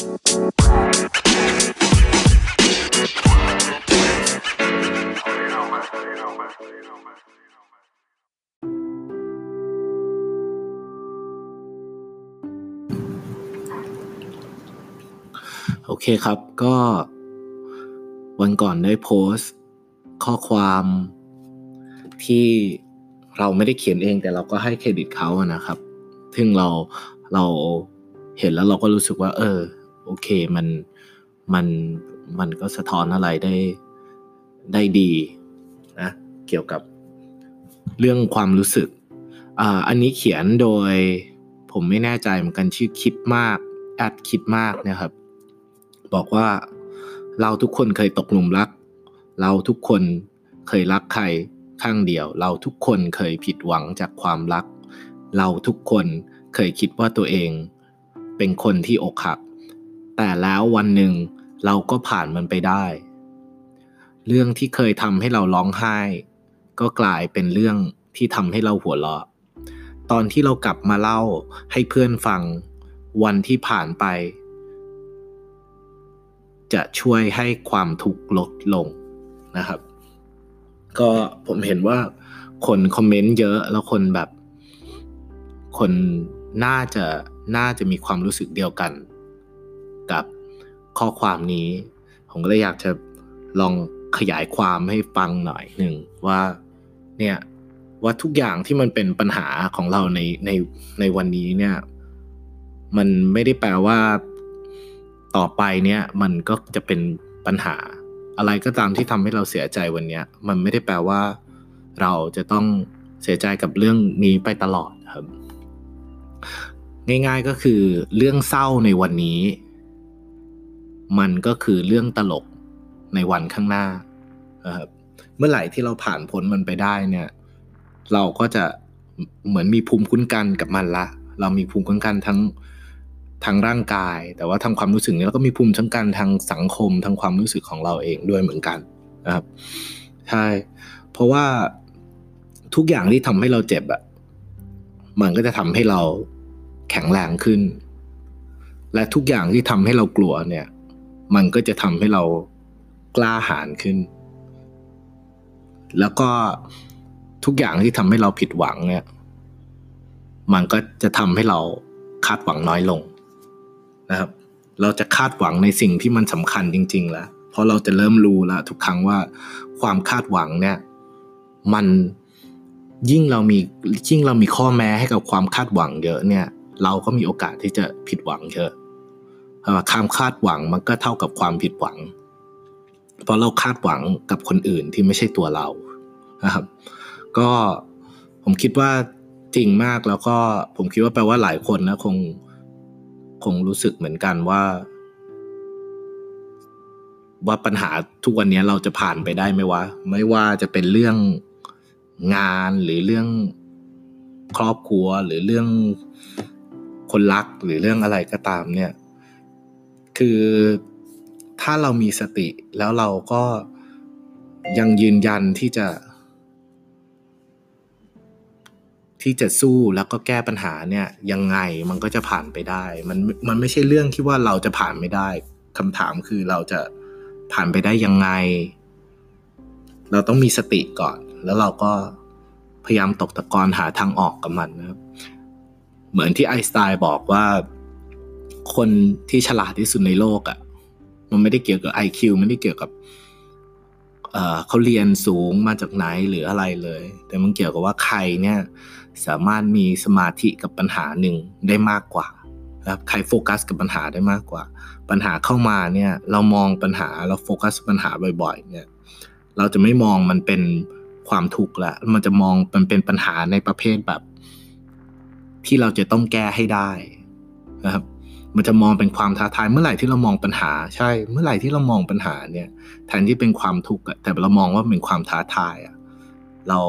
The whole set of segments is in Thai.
โอเคครับก็วันก่อนได้โพสต์ ข้อความที่เราไม่ได้เขียนเอง แต่เราก็ให้เครดิตเขานะครับ ซึ่งเราเราเห็นแล้วเราก็รู้สึกว่า เออ โอเคมันมันมันก็สะท้อนอะไรได้ได้ดีนะเกี่ยวกับเรื่องความรู้สึกอ่าอันนี้เขียนโดยผมไม่แน่ใจเหมือนกันชื่อคิดมากแอดคิดมากนะครับ บอกว่าเราทุกคนเคยตกหลุมรัก เราทุกคนเคยรักใครข้างเดียว เราทุกคนเคยผิดหวังจากความรัก เราทุกคนเคยคิดว่าตัวเอง เป็นคนที่อกหัก แต่แล้ววันหนึ่งเราก็ผ่านมันไปได้ เรื่องที่เคยทำให้เราร้องไห้ ก็กลายเป็นเรื่องที่ทำให้เราหัวเราะ ตอนที่เรากลับมาเล่าให้เพื่อนฟัง วันที่ผ่านไป จะช่วยให้ความทุกข์ลดลงนะครับ ก็ผมเห็นว่าคนคอมเมนต์เยอะแล้วคนแบบ คนน่าจะน่าจะมีความรู้สึกเดียวกัน ข้อความนี้ ผมก็เลยอยากจะลองขยายความให้ฟังหน่อยหนึ่งว่าเนี่ยว่าทุกอย่างที่มันเป็นปัญหาของเราในในในวันนี้เนี่ย มันไม่ได้แปลว่าต่อไปเนี่ยมันก็จะเป็นปัญหา อะไรก็ตามที่ทำให้เราเสียใจวันนี้มันไม่ได้แปลว่า เราจะต้องเสียใจกับเรื่องนี้ไปตลอดครับ ง่าย ๆก็คือเรื่องเศร้าในวันนี้ มันก็คือเรื่องตลกในวันข้างหน้าครับเมื่อไหร่ที่เราผ่านพ้นมันไปได้เนี่ย เราก็จะเหมือนมีภูมิคุ้นกันกับมันละ เรามีภูมิคุ้นกันทั้งทางร่างกาย แต่ว่าทางความรู้สึกเนี่ยเราก็มีภูมิคุ้นกันทางสังคมทางความรู้สึกของเราเองด้วยเหมือนกันนะครับใช่เพราะว่าทุกอย่างที่ทำให้เราเจ็บอะมันก็จะทำให้เราแข็งแรงขึ้น และทุกอย่างที่ทำให้เรากลัวเนี่ย มันก็จะทำให้เรากล้าหาญขึ้น แล้วก็ทุกอย่างที่ทำให้เราผิดหวังเนี่ย มันก็จะทำให้เราคาดหวังน้อยลงนะครับ เราจะคาดหวังในสิ่งที่มันสำคัญจริง ๆ แล้ว เพราะเราจะเริ่มรู้แล้วทุกครั้งว่าความคาดหวังเนี่ย มันยิ่งเรามียิ่งเรามีข้อแม้ให้กับความคาดหวังเยอะเนี่ย เราก็มีโอกาสที่จะผิดหวังเยอะ ความคาดหวังมันก็เท่ากับความผิดหวัง เพราะเราคาดหวังกับคนอื่นที่ไม่ใช่ตัวเรานะครับ ก็ผมคิดว่าจริงมากแล้วก็ผมคิดว่าแปลว่าหลายคนนะคงคงรู้สึกเหมือนกันว่า ว่าปัญหาทุกวันนี้เราจะผ่านไปได้ไหมวะไม่ว่าจะเป็นเรื่องงานหรือเรื่องครอบครัวหรือเรื่องคนรักหรือเรื่องอะไรก็ตามเนี่ย คือถ้าเรามีสติแล้วเราก็ยังยืนยันที่จะ ที่จะสู้แล้วก็แก้ปัญหาเนี่ย ยังไงมันก็จะผ่านไปได้ มันมันไม่ใช่เรื่องที่ว่าเราจะผ่านไม่ได้คำถามคือเราจะผ่านไปได้ยังไง เราต้องมีสติก่อน แล้วเราก็พยายามตกตะกอนหาทางออกกับมันนะครับ เหมือนที่ไอสไตน์บอกว่า คนที่ฉลาดที่สุดในโลกอะ่ะ มันไม่ได้เกี่ยวกับ IQ ไม่ได้เกี่ยวกับเเขาเรียนสูงมาจากไหนหรืออะไรเลย แต่มันเกี่ยวกับว่าใครเนี่ยสามารถมีสมาธิกับปัญหาหนึ่งได้มากกว่าครับใครโฟกัสกับปัญหาได้มากกว่า ปัญหาเข้ามาเนี่ยเรามองปัญหาเราโฟกัสปัญหาบ่อย ๆ เนี่ย เราจะไม่มองมันเป็นความทุกข์ละมันจะมองมันเป็นปัญหาในประเภทแบบ ที่เราจะต้องแก้ให้ได้นะครับ มันจะมองเป็นความท้าทายเมื่อไหร่ที่เรามองปัญหา ใช่ เมื่อไหร่ที่เรามองปัญหาเนี่ย แทนที่เป็นความทุกข์แต่เรามองว่าเป็นความท้าทายอะเรา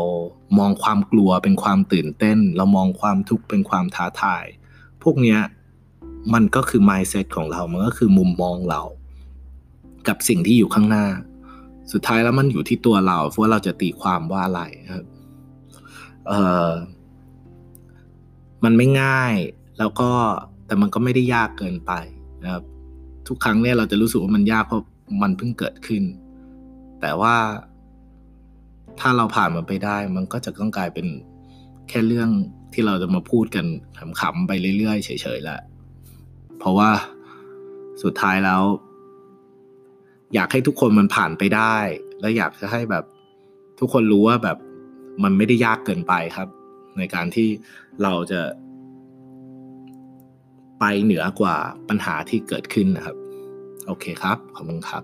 มองความกลัวเป็นความตื่นเต้น เรามองความทุกข์เป็นความท้าทาย พวกเนี้ยมันก็คือ mindset ของเรา มันก็คือมุมมองเรา กับสิ่งที่อยู่ข้างหน้า สุดท้ายแล้วมันอยู่ที่ตัวเราว่าเราจะตีความว่าอะไรครับเออมันไม่ง่ายแล้วก็ แต่มันก็ไม่ได้ยากเกินไปนะครับ ทุกครั้งเนี่ยเราจะรู้สึกว่ามันยากเพราะมันเพิ่งเกิดขึ้น แต่ว่าถ้าเราผ่านมันไปได้ มันก็จะต้องกลายเป็นแค่เรื่องที่เราจะมาพูดกันขำๆไปเรื่อยๆเฉยๆแหละเพราะว่าสุดท้ายแล้ว อยากให้ทุกคนมันผ่านไปได้ และอยากจะให้แบบทุกคนรู้ว่าแบบมันไม่ได้ยากเกินไปครับ ในการที่เราจะ ไปเหนือกว่าปัญหาที่เกิดขึ้นนะครับ โอเคครับ ขอบคุณครับ